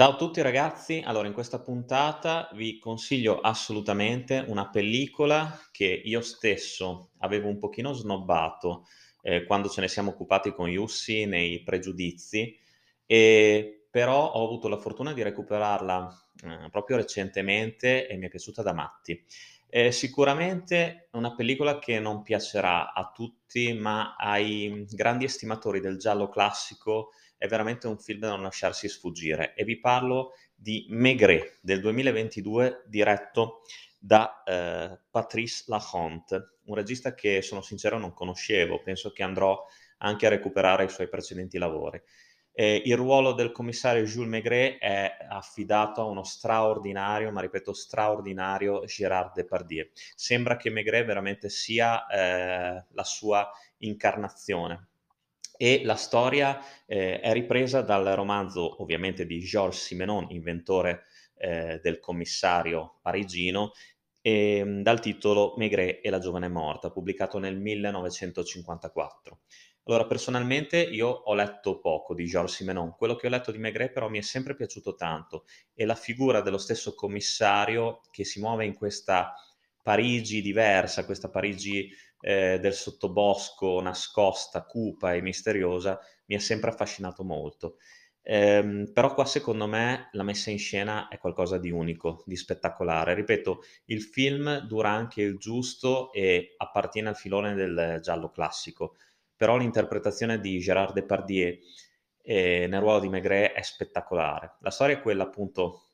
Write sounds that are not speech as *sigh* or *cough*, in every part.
Ciao a tutti ragazzi, allora in questa puntata vi consiglio assolutamente una pellicola che io stesso avevo un pochino snobbato, ehm, quando ce ne siamo occupati con Jussi nei pregiudizi, ehm, però ho avuto la fortuna di recuperarla, ehm, proprio recentemente e mi è piaciuta da matti. È sicuramente una pellicola che non piacerà a tutti, ma ai grandi estimatori del giallo classico è veramente un film da non lasciarsi sfuggire e vi parlo di Maigret del 2022 diretto da, ehm, Patrice Lachonte, un regista che sono sincero non conoscevo, penso che andrò anche a recuperare i suoi precedenti lavori. Ehm, il ruolo del commissario Jules Maigret è affidato a uno straordinario, ma ripeto straordinario, Gérard Depardieu. Sembra che Maigret veramente sia, ehm, la sua incarnazione. E la storia, ehm, è ripresa dal romanzo, ovviamente di Georges Simenon, inventore, ehm, del commissario parigino, ehm, dal titolo Maigret e la giovane morta, pubblicato nel 1954. Allora, personalmente io ho letto poco di Georges Simenon, quello che ho letto di Maigret però mi è sempre piaciuto tanto e la figura dello stesso commissario che si muove in questa Parigi diversa, questa Parigi, ehm, del sottobosco, nascosta, cupa e misteriosa, mi ha sempre affascinato molto. Ehm, però qua secondo me la messa in scena è qualcosa di unico, di spettacolare. Ripeto, il film dura anche il giusto e appartiene al filone del giallo classico, però l'interpretazione di Gérard Depardieu, ehm, nel ruolo di Maigret è spettacolare. La storia è quella appunto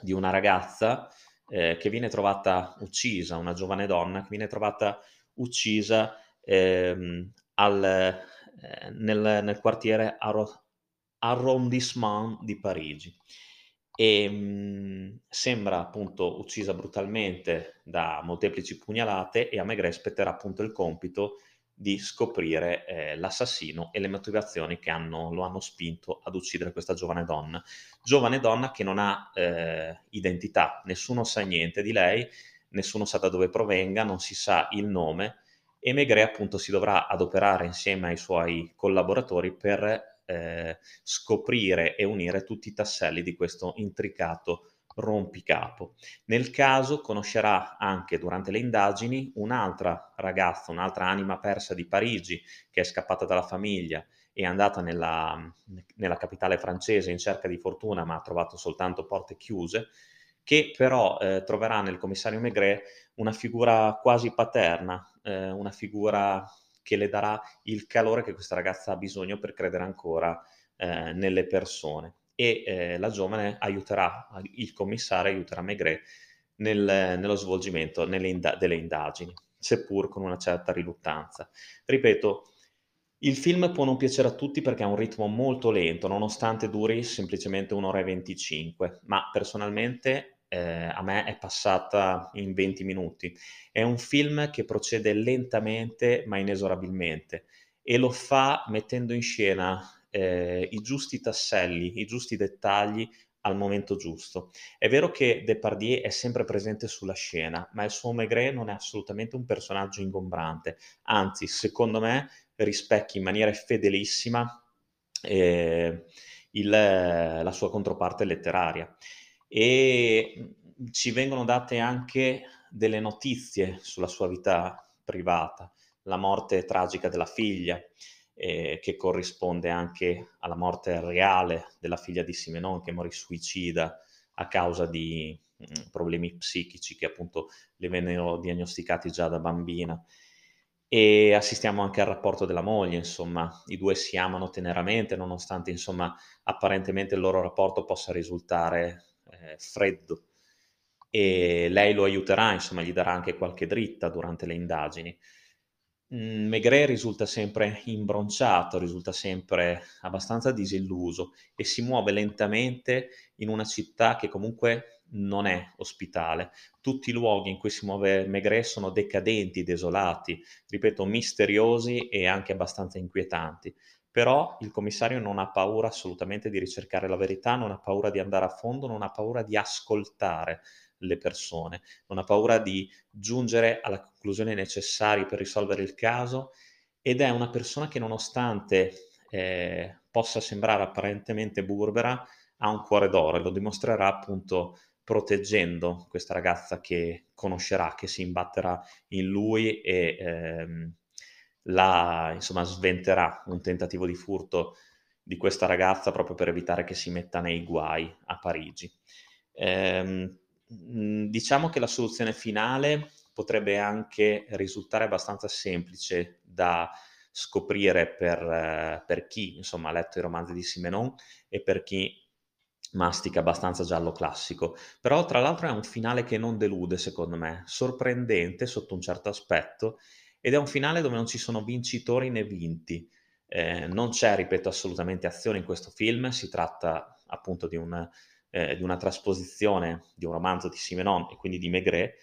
di una ragazza, ehm, che viene trovata uccisa, una giovane donna che viene trovata uccisa, ehm, al ehm, nel nel quartiere Arro Arrondissement di Parigi. Ehm, sembra appunto uccisa brutalmente da molteplici pugnalate e a Maigret spetterà appunto il compito di scoprire, ehm, l'assassino e le motivazioni che hanno lo hanno spinto ad uccidere questa giovane donna. Giovane donna che non ha, ehm, identità, nessuno sa niente di lei, nessuno sa da dove provenga, non si sa il nome e Maigret appunto si dovrà adoperare insieme ai suoi collaboratori per, ehm, scoprire e unire tutti i tasselli di questo intricato rompicapo. Nel caso conoscerà anche durante le indagini un'altra ragazza, un'altra anima persa di Parigi che è scappata dalla famiglia è andata nella nella capitale francese in cerca di fortuna, ma ha trovato soltanto porte chiuse, che però, ehm, troverà nel commissario Maigret una figura quasi paterna, ehm, una figura che le darà il calore che questa ragazza ha bisogno per credere ancora, ehm, nelle persone. E, ehm, la giovane aiuterà il commissario aiuterà Maigret nel nello svolgimento inda delle indagini, seppur con una certa riluttanza. Ripeto, il film può non piacere a tutti perché ha un ritmo molto lento, nonostante duri semplicemente 1 ora e 25, ma personalmente, ehm, a me è passata in 20 minuti. È un film che procede lentamente ma inesorabilmente e lo fa mettendo in scena, ehm, i giusti tasselli, i giusti dettagli al momento giusto. È vero che Depardieu è sempre presente sulla scena, ma il suo Maigret non è assolutamente un personaggio ingombrante, anzi secondo me rispecchia in maniera fedelissima, ehm, il la sua controparte letteraria. E, mhmm, ci vengono date anche delle notizie sulla sua vita privata, la morte tragica della figlia, ehm, che corrisponde anche alla morte reale della figlia di Simenon che morì suicida a causa di, mhmm, problemi psichici che appunto le vennero diagnosticati già da bambina. E assistiamo anche al rapporto della moglie, insomma, i 2 si amano teneramente nonostante, insomma, apparentemente il loro rapporto possa risultare, freddo. E lei lo aiuterà, insomma, gli darà anche qualche dritta durante le indagini. Mhmm, Maigret risulta sempre imbronciato, risulta sempre abbastanza disilluso e si muove lentamente in una città che comunque non è ospitale. Tutti i luoghi in cui si muove Maigret sono decadenti, desolati, ripeto misteriosi e anche abbastanza inquietanti. Però il commissario non ha paura assolutamente di ricercare la verità, non ha paura di andare a fondo, non ha paura di ascoltare le persone, non ha paura di giungere alla conclusione necessarie per risolvere il caso ed è una persona che nonostante, ehm, possa sembrare apparentemente burbera, ha un cuore d'oro e lo dimostrerà appunto proteggendo questa ragazza che conoscerà, che si imbatterà in lui e ehm, la insomma sventerà un tentativo di furto di questa ragazza proprio per evitare che si metta nei guai a Parigi. Ehm, diciamo che la soluzione finale potrebbe anche risultare abbastanza semplice da scoprire per, per chi insomma, ha letto i romanzi di Simenon e per chi mastica abbastanza giallo classico. Però tra l'altro è un finale che non delude secondo me, sorprendente sotto un certo aspetto ed è un finale dove non ci sono vincitori né vinti. Eh, non c'è, ripeto, assolutamente azione in questo film, si tratta appunto di, un, eh, di una trasposizione di un romanzo di Simenon e quindi di Maigret,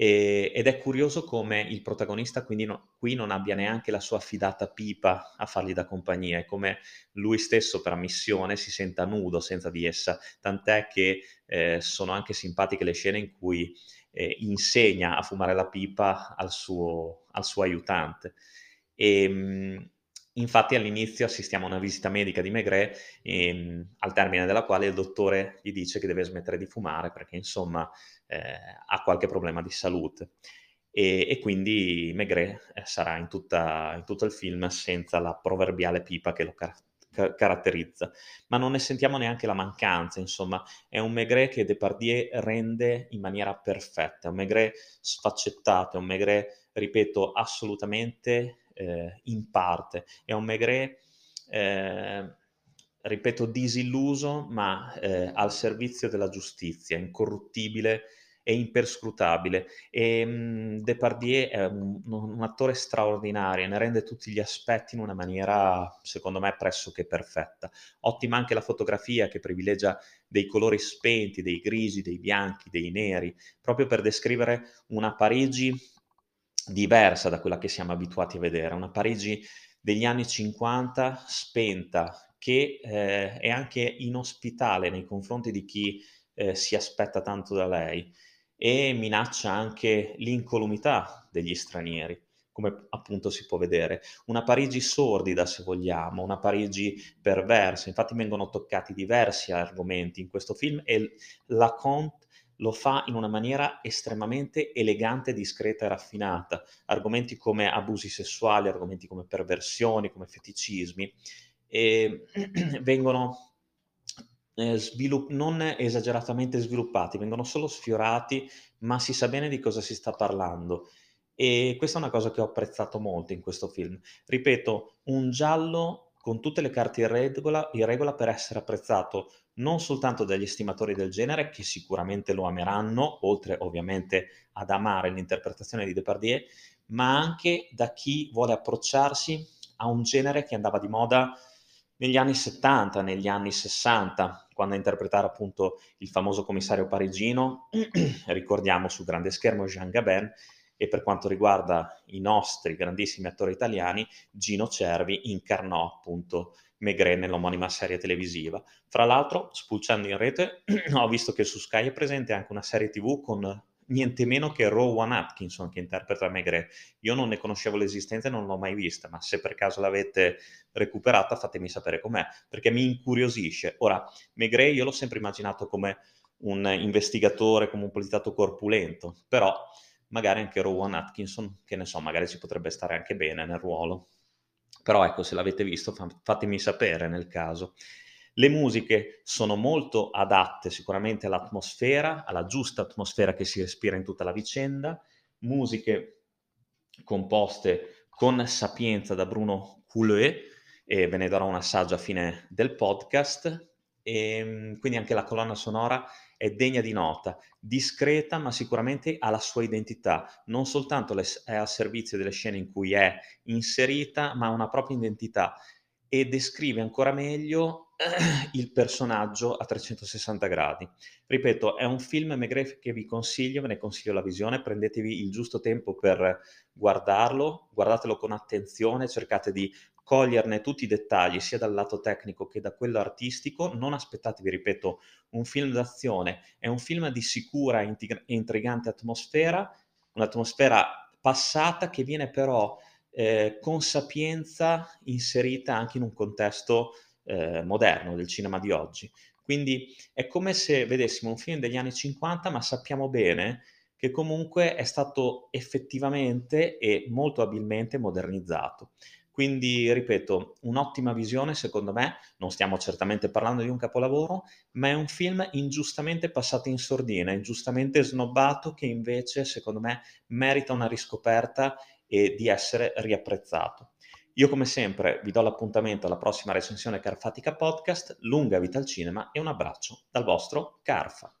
e, ed è curioso come il protagonista quindi no, qui non abbia neanche la sua fidata pipa a fargli da compagnia, è come lui stesso per ammissione si senta nudo senza di essa, tant'è che eh, sono anche simpatiche le scene in cui eh, insegna a fumare la pipa al suo, al suo aiutante. E, ehm, Infatti all'inizio assistiamo a una visita medica di Maigret, ehm, al termine della quale il dottore gli dice che deve smettere di fumare perché insomma eh, ha qualche problema di salute. E, e quindi Maigret eh, sarà in, tutta, in, tutto il film senza la proverbiale pipa che lo car- ca- caratterizza. Ma non ne sentiamo neanche la mancanza, insomma, è un Maigret che Depardieu rende in maniera perfetta, è un Maigret sfaccettato, è un Maigret, ripeto, assolutamente eh, in parte. È un Maigret, eh, ripeto, disilluso, ma eh, al servizio della giustizia, incorruttibile e imperscrutabile. E mh, mm, Depardieu è un, un, attore straordinario, ne rende tutti gli aspetti in una maniera, secondo me, pressoché perfetta. Ottima anche la fotografia che privilegia dei colori spenti, dei grigi, dei bianchi, dei neri, proprio per descrivere una Parigi diversa da quella che siamo abituati a vedere, una Parigi degli anni 50 spenta, che eh, è anche inospitale nei confronti di chi eh, si aspetta tanto da lei e minaccia anche l'incolumità degli stranieri, come appunto si può vedere. Una Parigi sordida, se vogliamo, una Parigi perversa. Infatti vengono toccati diversi argomenti in questo film e la Conte lo fa in una maniera estremamente elegante, discreta e raffinata. Argomenti come abusi sessuali, argomenti come perversioni, come feticismi, e *clears throat* vengono eh, svilupp- non esageratamente sviluppati, vengono solo sfiorati, ma si sa bene di cosa si sta parlando. E questa è una cosa che ho apprezzato molto in questo film. Ripeto, un giallo con tutte le carte in regola, in regola per essere apprezzato non soltanto dagli estimatori del genere, che sicuramente lo ameranno, oltre ovviamente ad amare l'interpretazione di Depardieu, ma anche da chi vuole approcciarsi a un genere che andava di moda negli anni 70, negli anni 60, quando a interpretare appunto il famoso commissario parigino, *clears throat* ricordiamo sul grande schermo Jean Gabin, e per quanto riguarda i nostri grandissimi attori italiani, Gino Cervi incarnò appunto Maigret nell'omonima serie televisiva. Fra l'altro, spulciando in rete, *clears throat* ho visto che su Sky è presente anche una serie tv con niente meno che Rowan Atkinson che interpreta Maigret. Io non ne conoscevo l'esistenza e non l'ho mai vista, ma se per caso l'avete recuperata fatemi sapere com'è, perché mi incuriosisce. Ora, Maigret io l'ho sempre immaginato come un investigatore, come un poliziotto corpulento, però magari anche Rowan Atkinson, che ne so, magari ci potrebbe stare anche bene nel ruolo. Però ecco, se l'avete visto, fatemi sapere nel caso. Le musiche sono molto adatte sicuramente all'atmosfera, alla giusta atmosfera che si respira in tutta la vicenda, musiche composte con sapienza da Bruno Couleux, e ve ne darò un assaggio a fine del podcast, e ehm, quindi anche la colonna sonora è degna di nota, discreta ma sicuramente ha la sua identità, non soltanto è al servizio delle scene in cui è inserita, ma ha una propria identità e descrive ancora meglio *clears throat* il personaggio a 360 gradi. Ripeto, è un film Maigret che vi consiglio, ve ne consiglio la visione, prendetevi il giusto tempo per guardarlo, guardatelo con attenzione, cercate di coglierne tutti i dettagli sia dal lato tecnico che da quello artistico, non aspettatevi, ripeto, un film d'azione, è un film di sicura e intrigante atmosfera, un'atmosfera passata che viene però eh, con sapienza inserita anche in un contesto eh, moderno del cinema di oggi. Quindi è come se vedessimo un film degli anni 50, ma sappiamo bene che comunque è stato effettivamente e molto abilmente modernizzato. Quindi, ripeto, un'ottima visione secondo me, non stiamo certamente parlando di un capolavoro, ma è un film ingiustamente passato in sordina, ingiustamente snobbato, che invece secondo me merita una riscoperta e di essere riapprezzato. Io come sempre vi do l'appuntamento alla prossima recensione Carfatica Podcast, lunga vita al cinema e un abbraccio dal vostro Carfa.